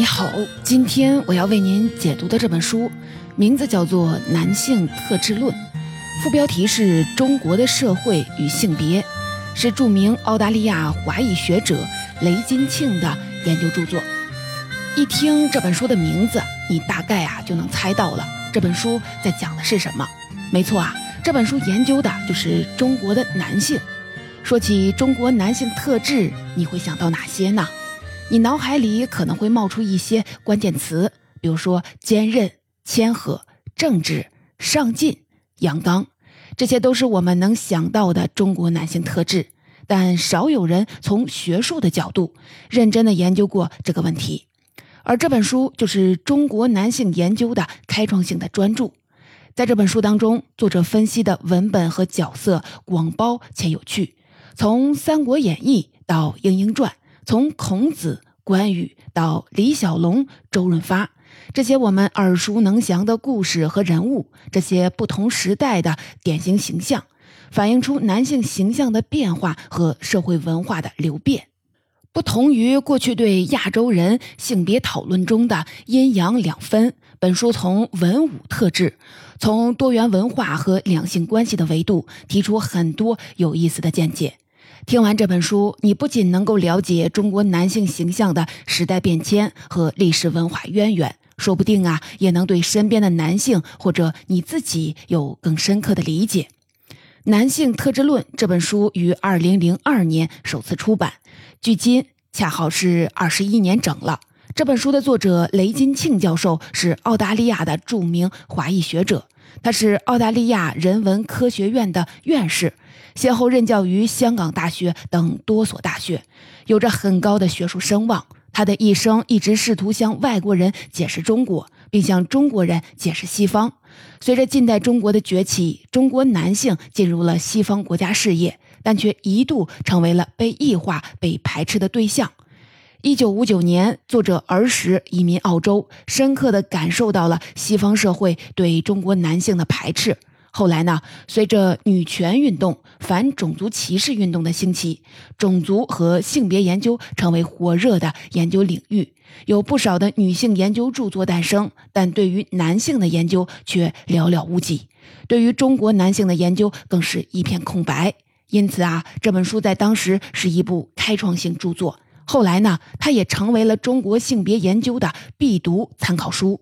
你好，今天我要为您解读的这本书，名字叫做《男性特质论》，副标题是中国的社会与性别，是著名澳大利亚华裔学者雷金庆的研究著作。一听这本书的名字，你大概啊就能猜到了这本书在讲的是什么。没错啊，这本书研究的就是中国的男性。说起中国男性特质，你会想到哪些呢？你脑海里可能会冒出一些关键词，比如说坚韧、谦和、正直、上进、阳刚，这些都是我们能想到的中国男性特质。但少有人从学术的角度认真的研究过这个问题，而这本书就是中国男性研究的开创性的专著。在这本书当中，作者分析的文本和角色广包且有趣，从《三国演义》到《莺莺传》。从孔子、关羽到李小龙、周润发，这些我们耳熟能详的故事和人物，这些不同时代的典型形象，反映出男性形象的变化和社会文化的流变。不同于过去对亚洲人性别讨论中的阴阳两分，本书从文武特质、从多元文化和两性关系的维度，提出很多有意思的见解。听完这本书，你不仅能够了解中国男性形象的时代变迁和历史文化渊源，说不定啊，也能对身边的男性或者你自己有更深刻的理解。《男性特质论》这本书于二零零二年首次出版，距今恰好是二十一年整了。这本书的作者雷金庆教授是澳大利亚的著名华裔学者，他是澳大利亚人文科学院的院士。先后任教于香港大学等多所大学，有着很高的学术声望。他的一生一直试图向外国人解释中国，并向中国人解释西方。随着近代中国的崛起，中国男性进入了西方国家视野，但却一度成为了被异化、被排斥的对象。一九五九年，作者儿时移民澳洲，深刻地感受到了西方社会对中国男性的排斥。后来呢？随着女权运动、反种族歧视运动的兴起，种族和性别研究成为火热的研究领域，有不少的女性研究著作诞生。但对于男性的研究却寥寥无几，对于中国男性的研究更是一片空白。因此啊，这本书在当时是一部开创性著作。后来呢，它也成为了中国性别研究的必读参考书。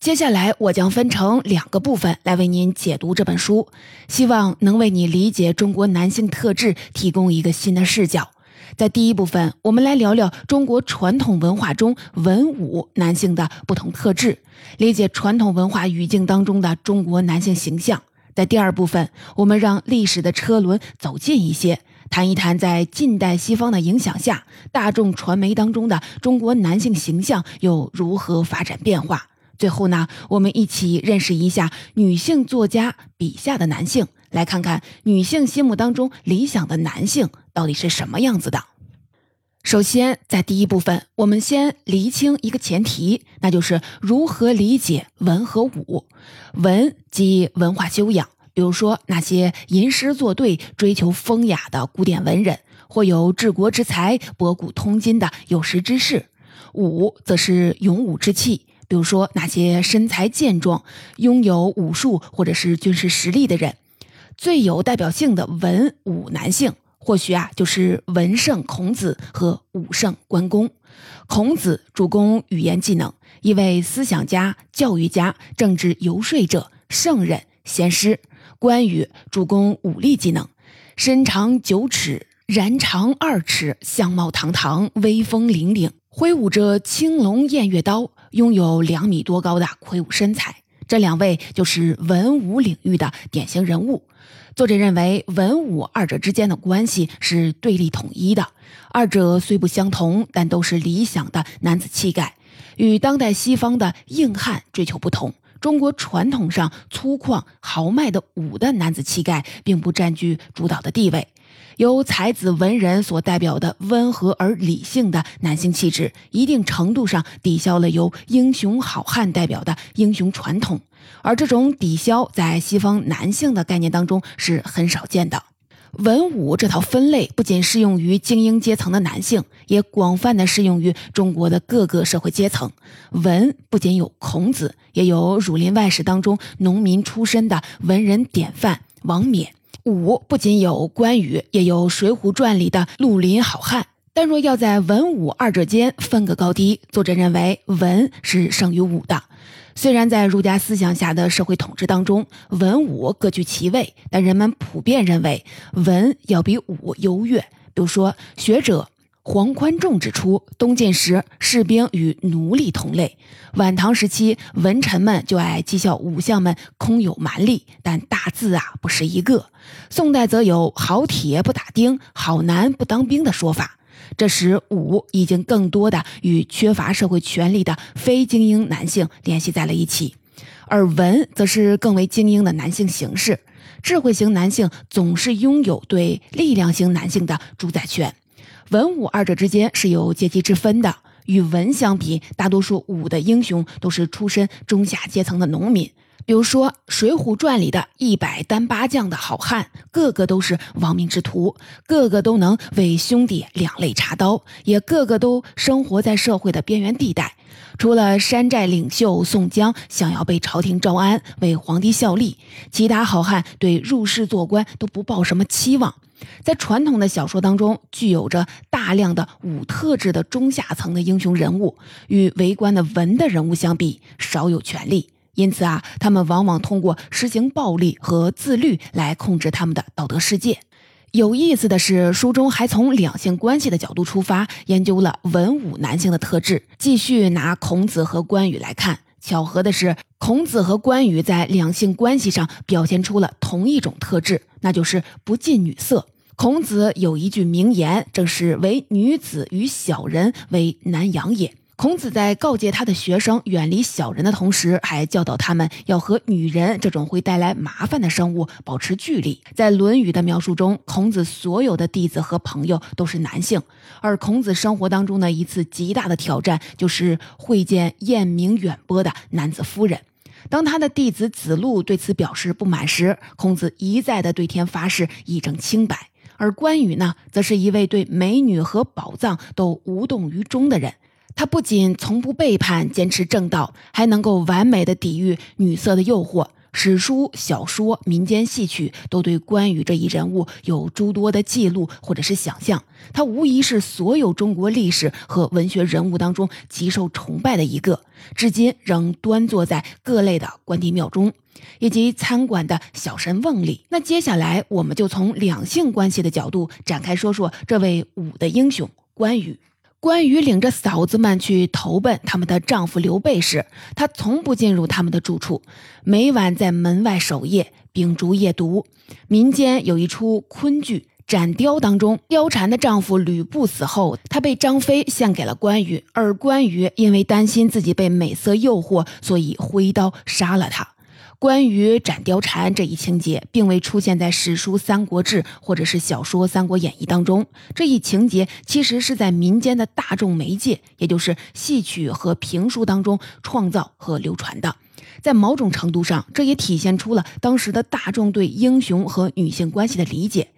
接下来，我将分成两个部分来为您解读这本书，希望能为你理解中国男性特质提供一个新的视角。在第一部分，我们来聊聊中国传统文化中文武男性的不同特质，理解传统文化语境当中的中国男性形象。在第二部分，我们让历史的车轮走近一些，谈一谈在近代西方的影响下，大众传媒当中的中国男性形象又如何发展变化。最后呢，我们一起认识一下女性作家笔下的男性，来看看女性心目当中理想的男性到底是什么样子的。首先，在第一部分，我们先厘清一个前提，那就是如何理解文和武。文即文化修养，比如说那些吟诗作对、追求风雅的古典文人，或有治国之才、博古通今的有识之士；武则是勇武之气。比如说，那些身材健壮、拥有武术或者是军事实力的人，最有代表性的文武男性，或许啊就是文圣孔子和武圣关公。孔子主攻语言技能，一位思想家、教育家、政治游说者、圣人、贤师；关羽主攻武力技能，身长九尺，髯长二尺，相貌堂堂，威风凛凛，挥舞着青龙偃月刀。拥有两米多高的魁梧身材，这两位就是文武领域的典型人物。作者认为，文武二者之间的关系是对立统一的，二者虽不相同，但都是理想的男子气概。与当代西方的硬汉追求不同，中国传统上粗犷豪迈的武的男子气概并不占据主导的地位。由才子文人所代表的温和而理性的男性气质，一定程度上抵消了由英雄好汉代表的英雄传统，而这种抵消在西方男性的概念当中是很少见的。文武这套分类不仅适用于精英阶层的男性，也广泛的适用于中国的各个社会阶层。文不仅有孔子，也有《儒林外史》当中农民出身的文人典范王冕；武不仅有关羽，也有《水浒传》里的绿林好汉。但若要在文武二者间分个高低，作者认为文是胜于武的。虽然在儒家思想下的社会统治当中，文武各具其位，但人们普遍认为文要比武优越。比如说，学者黄宽仲指出，东晋时士兵与奴隶同类，晚唐时期文臣们就爱讥笑武将们空有蛮力，但大字啊不识一个。宋代则有好铁不打钉，好男不当兵的说法。这时，武已经更多的与缺乏社会权力的非精英男性联系在了一起，而文则是更为精英的男性形式。智慧型男性总是拥有对力量型男性的主宰权。文武二者之间是有阶级之分的。与文相比，大多数武的英雄都是出身中下阶层的农民。比如说《水浒传》里的一百单八将的好汉，个个都是亡命之徒，个个都能为兄弟两肋插刀，也个个都生活在社会的边缘地带。除了山寨领袖宋江想要被朝廷招安，为皇帝效力，其他好汉对入仕做官都不抱什么期望。在传统的小说当中，具有着大量的武特质的中下层的英雄人物，与为官的文的人物相比，少有权力。因此啊，他们往往通过实行暴力和自律来控制他们的道德世界。有意思的是，书中还从两性关系的角度出发，研究了文武男性的特质。继续拿孔子和关羽来看，巧合的是，孔子和关羽在两性关系上表现出了同一种特质，那就是不近女色。孔子有一句名言，正是“唯女子与小人为难养也”。孔子在告诫他的学生远离小人的同时，还教导他们要和女人这种会带来麻烦的生物保持距离。在《论语》的描述中，孔子所有的弟子和朋友都是男性，而孔子生活当中的一次极大的挑战就是会见艳名远播的男子夫人。当他的弟子子路对此表示不满时，孔子一再的对天发誓以证清白。而关羽呢，则是一位对美女和宝藏都无动于衷的人。他不仅从不背叛，坚持正道，还能够完美的抵御女色的诱惑。史书、小说、民间戏曲都对关羽这一人物有诸多的记录或者是想象。他无疑是所有中国历史和文学人物当中极受崇拜的一个，至今仍端坐在各类的关帝庙中，以及餐馆的小神瓮里。那接下来，我们就从两性关系的角度展开说说这位武的英雄关羽。关羽领着嫂子们去投奔他们的丈夫刘备时，他从不进入他们的住处，每晚在门外守夜，秉烛夜读。民间有一出昆剧《斩貂》当中，貂蝉的丈夫吕布死后，她被张飞献给了关羽，而关羽因为担心自己被美色诱惑，所以挥刀杀了他。关于斩貂蝉这一情节，并未出现在史书《三国志》或者是小说《三国演义》当中。这一情节其实是在民间的大众媒介，也就是戏曲和评书当中创造和流传的。在某种程度上，这也体现出了当时的大众对英雄和女性关系的理解。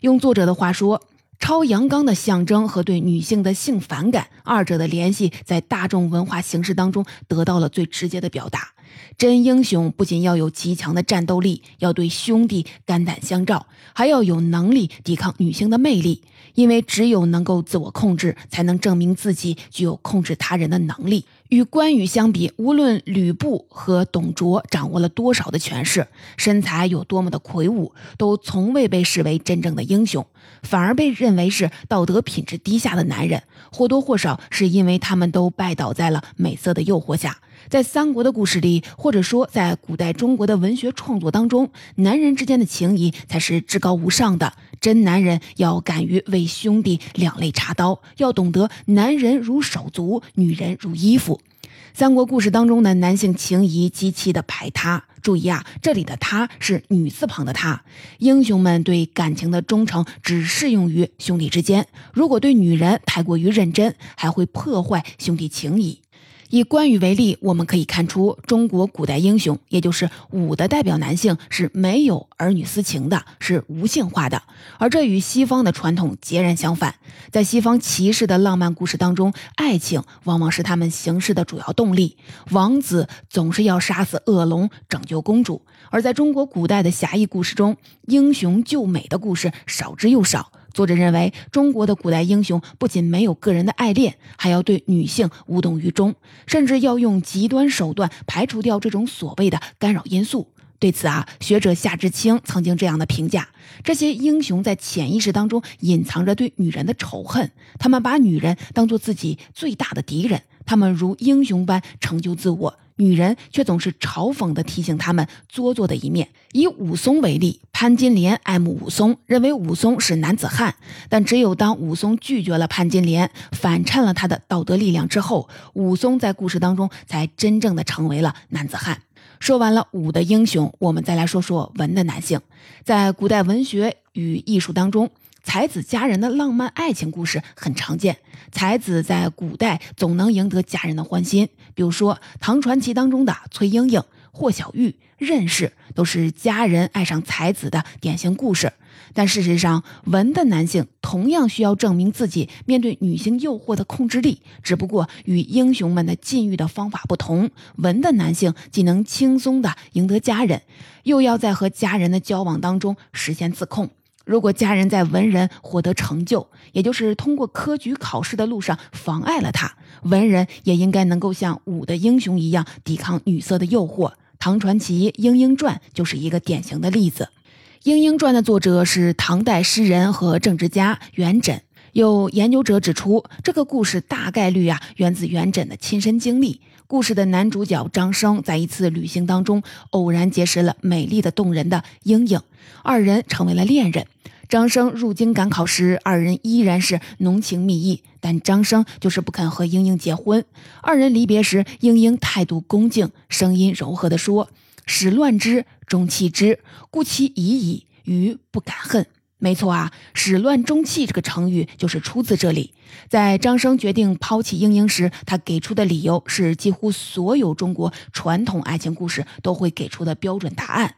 用作者的话说，超阳刚的象征和对女性的性反感，二者的联系在大众文化形式当中得到了最直接的表达。真英雄不仅要有极强的战斗力，要对兄弟肝胆相照，还要有能力抵抗女性的魅力。因为只有能够自我控制，才能证明自己具有控制他人的能力。与关羽相比，无论吕布和董卓掌握了多少的权势，身材有多么的魁梧，都从未被视为真正的英雄，反而被认为是道德品质低下的男人。或多或少是因为他们都拜倒在了美色的诱惑下。在三国的故事里，或者说在古代中国的文学创作当中，男人之间的情谊才是至高无上的。真男人要敢于为兄弟两肋插刀，要懂得男人如手足，女人如衣服。三国故事当中的男性情谊极其的排他。注意啊，这里的“他”是女字旁的“他”。英雄们对感情的忠诚只适用于兄弟之间，如果对女人太过于认真，还会破坏兄弟情谊。以关羽为例，我们可以看出，中国古代英雄，也就是武的代表男性是没有儿女私情的，是无性化的。而这与西方的传统截然相反。在西方骑士的浪漫故事当中，爱情往往是他们行事的主要动力，王子总是要杀死恶龙拯救公主；而在中国古代的侠义故事中，英雄救美的故事少之又少。作者认为，中国的古代英雄不仅没有个人的爱恋，还要对女性无动于衷，甚至要用极端手段排除掉这种所谓的干扰因素。对此啊，学者夏志清曾经这样的评价：这些英雄在潜意识当中隐藏着对女人的仇恨，他们把女人当做自己最大的敌人，他们如英雄般成就自我。女人却总是嘲讽地提醒他们做作的一面。以武松为例，潘金莲爱慕武松，认为武松是男子汉。但只有当武松拒绝了潘金莲，反衬了他的道德力量之后，武松在故事当中才真正的成为了男子汉。说完了武的英雄，我们再来说说文的男性。在古代文学与艺术当中。才子佳人的浪漫爱情故事很常见，才子在古代总能赢得佳人的欢心。比如说唐传奇当中的崔莺莺、霍小玉、任氏，都是佳人爱上才子的典型故事。但事实上，文的男性同样需要证明自己面对女性诱惑的控制力，只不过与英雄们的禁欲的方法不同。文的男性既能轻松地赢得佳人，又要在和佳人的交往当中实现自控。如果家人在文人获得成就，也就是通过科举考试的路上妨碍了他，文人也应该能够像武的英雄一样抵抗女色的诱惑。唐传奇《莺莺传》就是一个典型的例子。《莺莺传》的作者是唐代诗人和政治家元稹。有研究者指出，这个故事大概率啊源自元稹的亲身经历。故事的男主角张生在一次旅行当中偶然结识了美丽的动人的莺莺，二人成为了恋人。张生入京赶考时，二人依然是浓情蜜意，但张生就是不肯和莺莺结婚。二人离别时，莺莺态度恭敬，声音柔和地说：“始乱之，终弃之，故其已矣，余不敢恨。”没错啊，“始乱终弃”这个成语就是出自这里。在张生决定抛弃莺莺时，他给出的理由是几乎所有中国传统爱情故事都会给出的标准答案。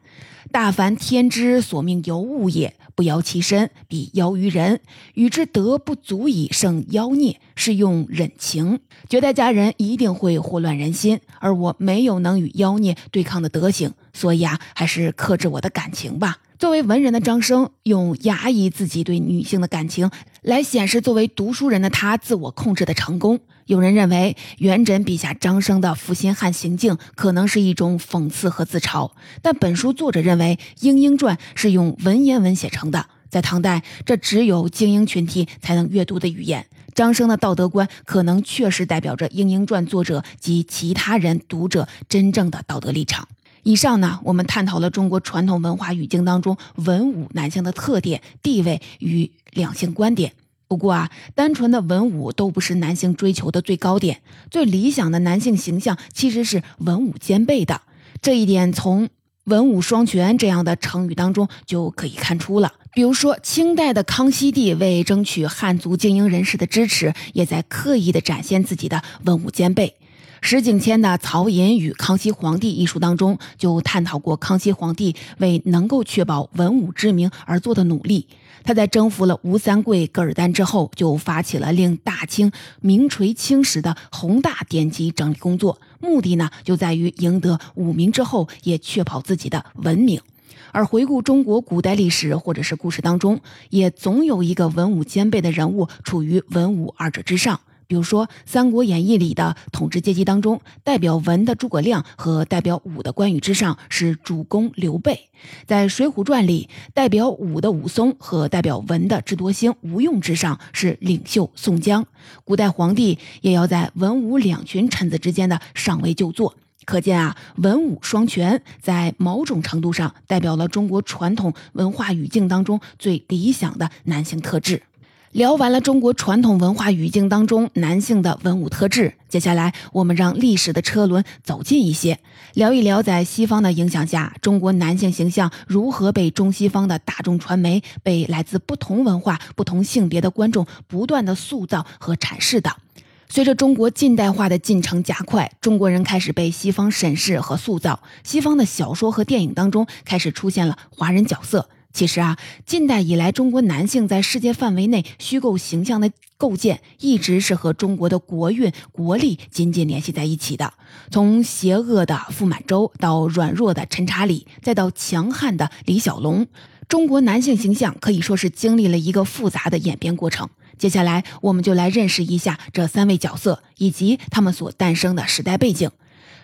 大凡天之所命尤物也，不邀其身，必邀于人。与之德不足以胜妖孽，是用忍情。绝代佳人一定会祸乱人心，而我没有能与妖孽对抗的德行，所以啊，还是克制我的感情吧。作为文人的张生，用压抑自己对女性的感情来显示作为读书人的他自我控制的成功。有人认为，元稹笔下张生的负心汉行径可能是一种讽刺和自嘲，但本书作者认为，《莺莺传》是用文言文写成的，在唐代，这只有精英群体才能阅读的语言。张生的道德观可能确实代表着《莺莺传》作者及其他人读者真正的道德立场。以上呢，我们探讨了中国传统文化语境当中文武男性的特点、地位与两性观点。不过啊，单纯的文武都不是男性追求的最高点，最理想的男性形象其实是文武兼备的。这一点从“文武双全”这样的成语当中就可以看出了。比如说，清代的康熙帝为争取汉族精英人士的支持，也在刻意的展现自己的文武兼备。石景谦的《曹寅与康熙皇帝》一书当中就探讨过康熙皇帝为能够确保文武之名而做的努力。他在征服了吴三桂、噶尔丹之后，就发起了令大清名垂青史的宏大典籍整理工作，目的呢就在于赢得武名之后，也确保自己的文明。而回顾中国古代历史或者是故事当中，也总有一个文武兼备的人物处于文武二者之上。比如说，《三国演义》里的统治阶级当中，代表文的诸葛亮和代表武的关羽之上是主公刘备；在《水浒传》里，代表武的武松和代表文的智多星吴用之上是领袖宋江。古代皇帝也要在文武两群臣子之间的上位就坐，可见啊，文武双全在某种程度上代表了中国传统文化语境当中最理想的男性特质。聊完了中国传统文化语境当中男性的文武特质，接下来我们让历史的车轮走近一些，聊一聊在西方的影响下，中国男性形象如何被中西方的大众传媒、被来自不同文化、不同性别的观众不断的塑造和阐释的。随着中国近代化的进程加快，中国人开始被西方审视和塑造。西方的小说和电影当中开始出现了华人角色。其实啊，近代以来，中国男性在世界范围内虚构形象的构建，一直是和中国的国运、国力紧紧联系在一起的。从邪恶的傅满洲到软弱的陈查理，再到强悍的李小龙，中国男性形象可以说是经历了一个复杂的演变过程。接下来，我们就来认识一下这三位角色以及他们所诞生的时代背景。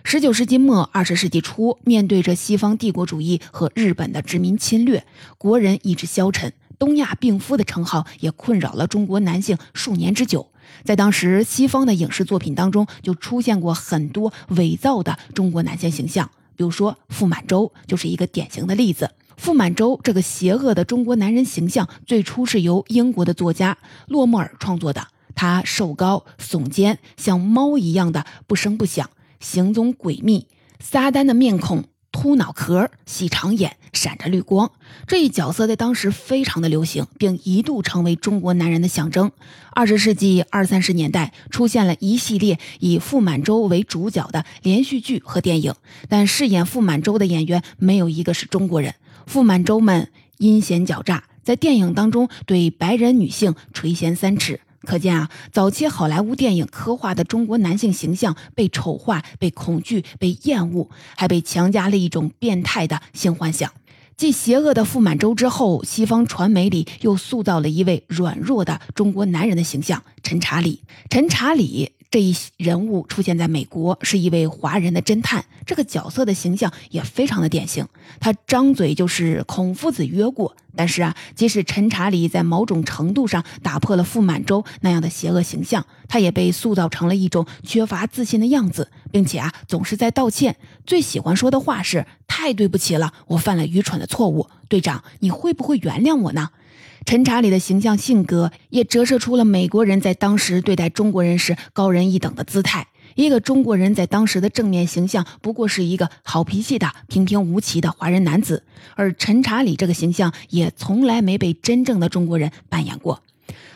十九世纪末、二十世纪初，面对着西方帝国主义和日本的殖民侵略，国人意志消沉，“东亚病夫”的称号也困扰了中国男性数年之久。在当时，西方的影视作品当中就出现过很多伪造的中国男性形象，比如说傅满洲就是一个典型的例子。傅满洲这个邪恶的中国男人形象，最初是由英国的作家洛莫尔创作的。他瘦高、耸肩，像猫一样的不声不响，行踪诡秘。撒旦的面孔，秃脑壳，细长眼，闪着绿光。这一角色在当时非常的流行，并一度成为中国男人的象征。二十世纪二三十年代，出现了一系列以傅满洲为主角的连续剧和电影，但饰演傅满洲的演员没有一个是中国人。傅满洲们阴险狡诈，在电影当中对白人女性垂涎三尺。可见啊，早期好莱坞电影刻画的中国男性形象被丑化、被恐惧、被厌恶，还被强加了一种变态的性幻想。继邪恶的傅满洲之后，西方传媒里又塑造了一位软弱的中国男人的形象——陈查理。陈查理。这一人物出现在美国，是一位华人的侦探。这个角色的形象也非常的典型，他张嘴就是孔夫子曰过。但是啊，即使陈查理在某种程度上打破了傅满洲那样的邪恶形象，他也被塑造成了一种缺乏自信的样子，并且啊，总是在道歉。最喜欢说的话是：“太对不起了，我犯了愚蠢的错误。”队长，你会不会原谅我呢？陈查理的形象性格也折射出了美国人在当时对待中国人时高人一等的姿态。一个中国人在当时的正面形象不过是一个好脾气的平平无奇的华人男子，而陈查理这个形象也从来没被真正的中国人扮演过。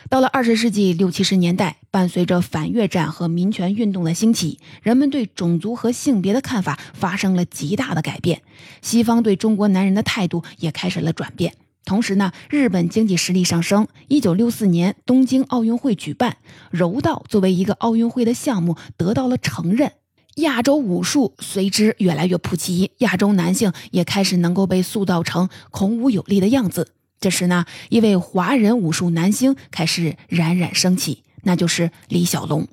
到了二十世纪六七十年代，伴随着反越战和民权运动的兴起，人们对种族和性别的看法发生了极大的改变，西方对中国男人的态度也开始了转变。同时呢，日本经济实力上升。一九六四年东京奥运会举办，柔道作为一个奥运会的项目得到了承认，亚洲武术随之越来越普及，亚洲男性也开始能够被塑造成孔武有力的样子。这时呢，一位华人武术男星开始冉冉升起，那就是李小龙。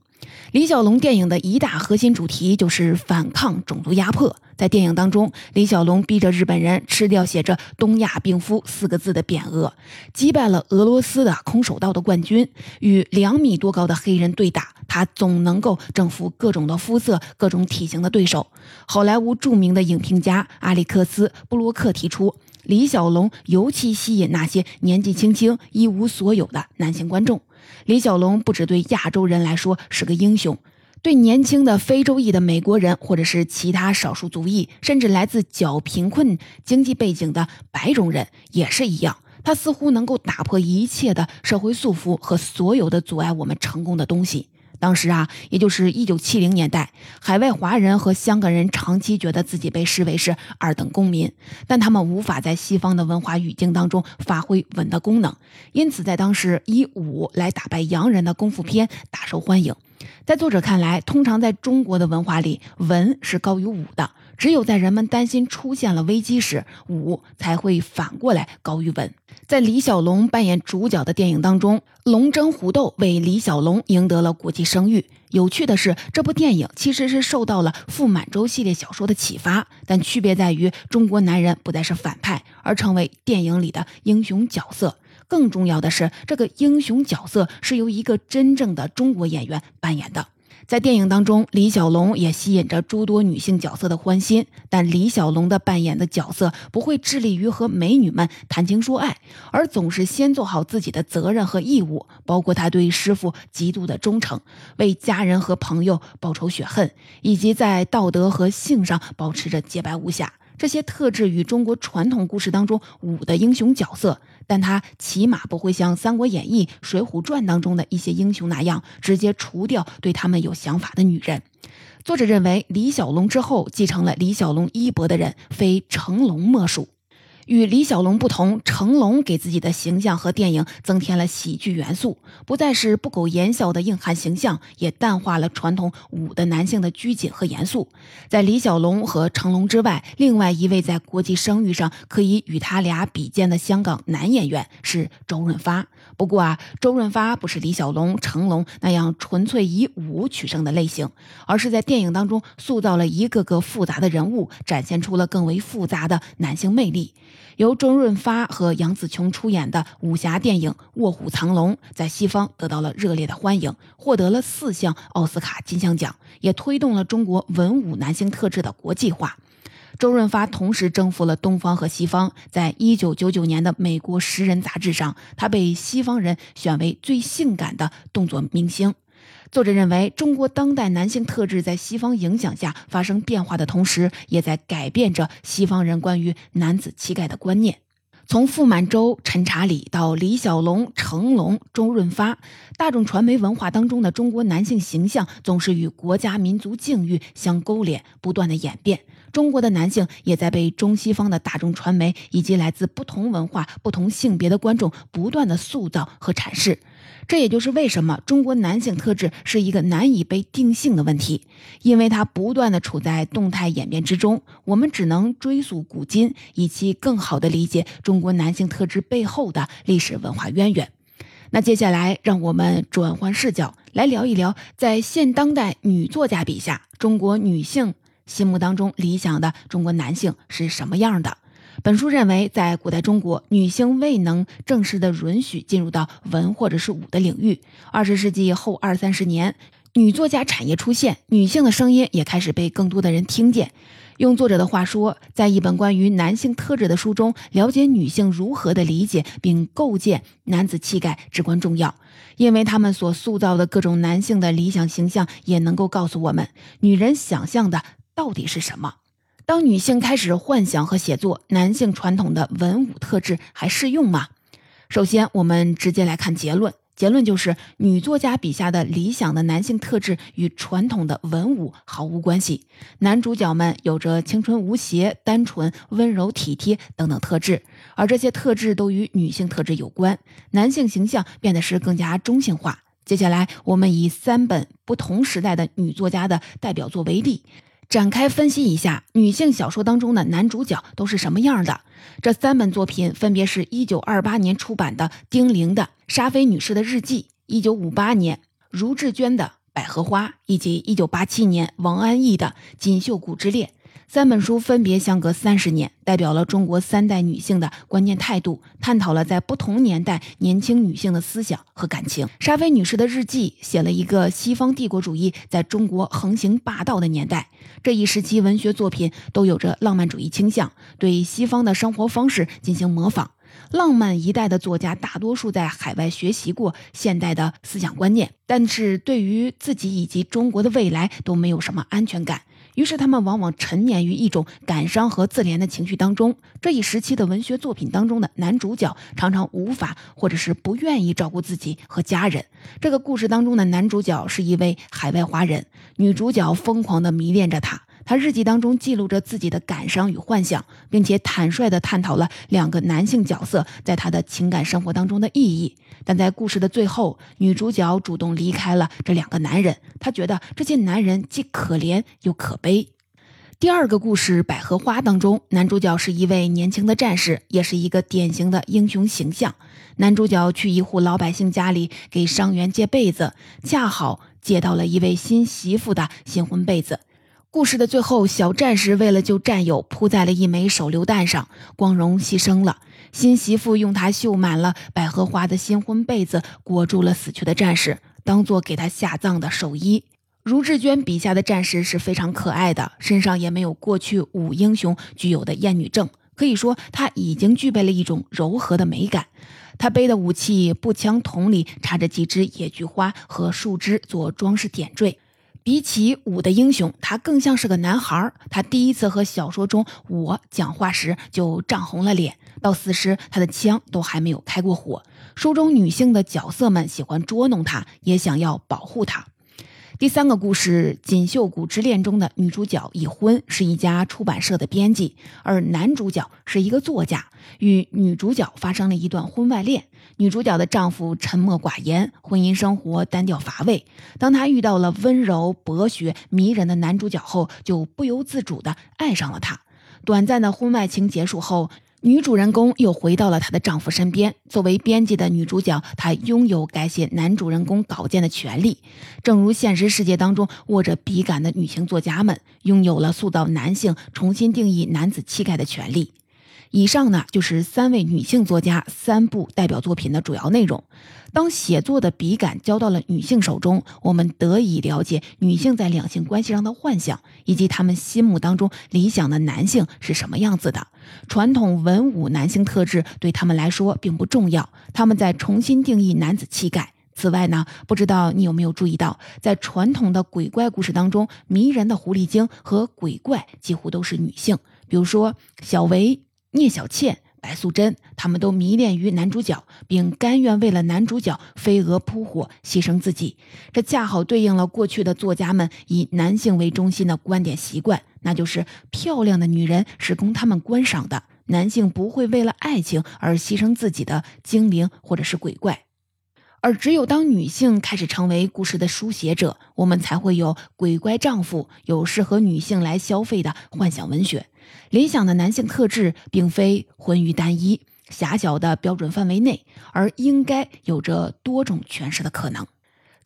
李小龙电影的一大核心主题就是反抗种族压迫。在电影当中，李小龙逼着日本人吃掉写着“东亚病夫”四个字的匾额，击败了俄罗斯的空手道的冠军，与两米多高的黑人对打，他总能够征服各种的肤色、各种体型的对手。好莱坞著名的影评家阿里克斯·布洛克提出，李小龙尤其吸引那些年纪轻轻、一无所有的男性观众。李小龙不只对亚洲人来说是个英雄。对年轻的非洲裔的美国人，或者是其他少数族裔，甚至来自较贫困经济背景的白种人也是一样。他似乎能够打破一切的社会束缚和所有的阻碍我们成功的东西。当时啊，也就是一九七零年代，海外华人和香港人长期觉得自己被视为是二等公民，但他们无法在西方的文化语境当中发挥文的功能，因此在当时以武来打败洋人的功夫片大受欢迎。在作者看来，通常在中国的文化里，文是高于武的。只有在人们担心出现了危机时，武才会反过来高于文。在李小龙扮演主角的电影当中，《龙争虎斗》为李小龙赢得了国际声誉。有趣的是，这部电影其实是受到了傅满洲系列小说的启发，但区别在于中国男人不再是反派，而成为电影里的英雄角色。更重要的是，这个英雄角色是由一个真正的中国演员扮演的。在电影当中，李小龙也吸引着诸多女性角色的欢心，但李小龙的扮演的角色不会致力于和美女们谈情说爱，而总是先做好自己的责任和义务，包括他对师傅极度的忠诚，为家人和朋友报仇雪恨，以及在道德和性上保持着洁白无瑕。这些特质与中国传统故事当中武的英雄角色，但他起码不会像《三国演义》《水浒传》当中的一些英雄那样，直接除掉对他们有想法的女人。作者认为，李小龙之后继承了李小龙衣钵的人，非成龙莫属。与李小龙不同，成龙给自己的形象和电影增添了喜剧元素，不再是不苟言笑的硬汉形象，也淡化了传统武的男性的拘谨和严肃。在李小龙和成龙之外，另外一位在国际声誉上可以与他俩比肩的香港男演员是周润发。不过啊，周润发不是李小龙、成龙那样纯粹以武取胜的类型，而是在电影当中塑造了一个个复杂的人物，展现出了更为复杂的男性魅力。由周润发和杨紫琼出演的武侠电影《卧虎藏龙》在西方得到了热烈的欢迎，获得了四项奥斯卡金像奖，也推动了中国文武男性特质的国际化。周润发同时征服了东方和西方，在一九九九年的美国《时人》杂志上，他被西方人选为最性感的动作明星。作者认为，中国当代男性特质在西方影响下发生变化的同时，也在改变着西方人关于男子气概的观念。从傅满洲、陈查理到李小龙、成龙、周润发，大众传媒文化当中的中国男性形象总是与国家民族境遇相勾连，不断的演变。中国的男性也在被中西方的大众传媒以及来自不同文化、不同性别的观众不断的塑造和阐释。这也就是为什么中国男性特质是一个难以被定性的问题，因为它不断的处在动态演变之中。我们只能追溯古今，以期更好的理解中国男性特质背后的历史文化渊源。那接下来，让我们转换视角，来聊一聊在现当代女作家笔下，中国女性心目当中理想的中国男性是什么样的。本书认为，在古代中国，女性未能正式的允许进入到文或者是武的领域。二十世纪后二三十年，女作家产业出现，女性的声音也开始被更多的人听见。用作者的话说，在一本关于男性特质的书中，了解女性如何的理解并构建男子气概至关重要，因为他们所塑造的各种男性的理想形象，也能够告诉我们，女人想象的到底是什么。当女性开始幻想和写作，男性传统的文武特质还适用吗？首先，我们直接来看结论。结论就是，女作家笔下的理想的男性特质与传统的文武毫无关系。男主角们有着青春无邪、单纯、温柔体贴等等特质，而这些特质都与女性特质有关。男性形象变得是更加中性化。接下来，我们以三本不同时代的女作家的代表作为例。展开分析一下女性小说当中的男主角都是什么样的？这三本作品分别是一九二八年出版的丁玲的《沙菲女士的日记》，一九五八年茹志娟的《百合花》，以及一九八七年王安忆的《锦绣谷之恋》。三本书分别相隔三十年，代表了中国三代女性的观念态度，探讨了在不同年代年轻女性的思想和感情。沙菲女士的日记写了一个西方帝国主义在中国横行霸道的年代，这一时期文学作品都有着浪漫主义倾向，对西方的生活方式进行模仿。浪漫一代的作家大多数在海外学习过现代的思想观念，但是对于自己以及中国的未来都没有什么安全感。于是，他们往往沉湎于一种感伤和自怜的情绪当中。这一时期的文学作品当中的男主角常常无法或者是不愿意照顾自己和家人。这个故事当中的男主角是一位海外华人，女主角疯狂地迷恋着他。他日记当中记录着自己的感伤与幻想，并且坦率地探讨了两个男性角色在他的情感生活当中的意义。但在故事的最后，女主角主动离开了这两个男人，她觉得这些男人既可怜又可悲。第二个故事《百合花》当中，男主角是一位年轻的战士，也是一个典型的英雄形象。男主角去一户老百姓家里给伤员借被子，恰好借到了一位新媳妇的新婚被子。故事的最后，小战士为了救战友，扑在了一枚手榴弹上，光荣牺牲了。新媳妇用她绣满了百合花的新婚被子裹住了死去的战士，当做给他下葬的寿衣。茹志娟笔下的战士是非常可爱的，身上也没有过去武英雄具有的厌女症，可以说他已经具备了一种柔和的美感。他背的武器步枪筒里插着几枝野菊花和树枝做装饰点缀。比起武的英雄，他更像是个男孩。他第一次和小说中我讲话时就涨红了脸，到死时他的枪都还没有开过火。书中女性的角色们喜欢捉弄他，也想要保护他。第三个故事《锦绣谷之恋》中的女主角已婚，是一家出版社的编辑，而男主角是一个作家，与女主角发生了一段婚外恋。女主角的丈夫沉默寡言，婚姻生活单调乏味。当她遇到了温柔博学、迷人的男主角后，就不由自主地爱上了他。短暂的婚外情结束后。女主人公又回到了她的丈夫身边。作为编辑的女主角，她拥有改写男主人公稿件的权利，正如现实世界当中握着笔杆的女性作家们拥有了塑造男性、重新定义男子气概的权利。以上呢，就是三位女性作家三部代表作品的主要内容。当写作的笔杆交到了女性手中，我们得以了解女性在两性关系上的幻想，以及她们心目当中理想的男性是什么样子的。传统文武男性特质对他们来说并不重要，他们在重新定义男子气概。此外呢，不知道你有没有注意到，在传统的鬼怪故事当中，迷人的狐狸精和鬼怪几乎都是女性，比如说小维。聂小倩、白素贞，他们都迷恋于男主角，并甘愿为了男主角飞蛾扑火，牺牲自己。这恰好对应了过去的作家们以男性为中心的观点习惯，那就是漂亮的女人是供他们观赏的，男性不会为了爱情而牺牲自己的精灵或者是鬼怪。而只有当女性开始成为故事的书写者，我们才会有鬼怪丈夫，有适合女性来消费的幻想文学。理想的男性特质并非混于单一、狭小的标准范围内，而应该有着多种诠释的可能。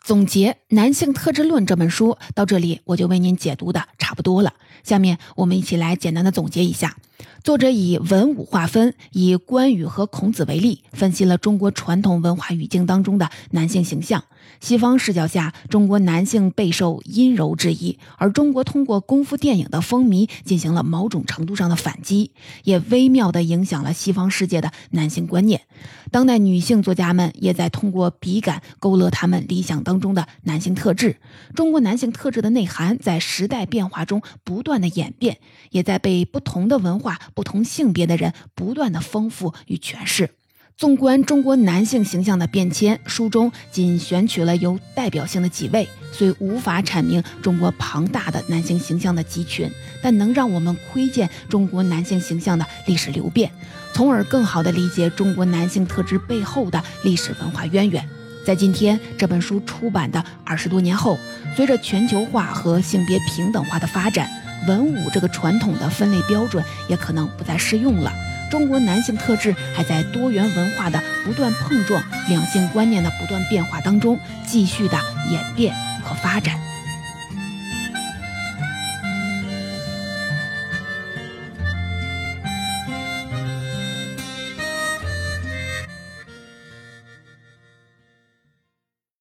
总结《男性特质论》这本书到这里，我就为您解读的差不多了。下面我们一起来简单的总结一下。作者以文武划分，以关羽和孔子为例，分析了中国传统文化语境当中的男性形象。西方视角下，中国男性备受阴柔质疑，而中国通过功夫电影的风靡，进行了某种程度上的反击，也微妙地影响了西方世界的男性观念。当代女性作家们也在通过笔杆勾勒他们理想当中的男性特质。中国男性特质的内涵在时代变化中不断的演变，也在被不同的文化不同性别的人不断的丰富与诠释。纵观中国男性形象的变迁，书中仅选取了有代表性的几位，虽无法阐明中国庞大的男性形象的集群，但能让我们窥见中国男性形象的历史流变，从而更好地理解中国男性特质背后的历史文化渊源。在今天这本书出版的二十多年后，随着全球化和性别平等化的发展。文武这个传统的分类标准也可能不再适用了。中国男性特质还在多元文化的不断碰撞、两性观念的不断变化当中继续的演变和发展。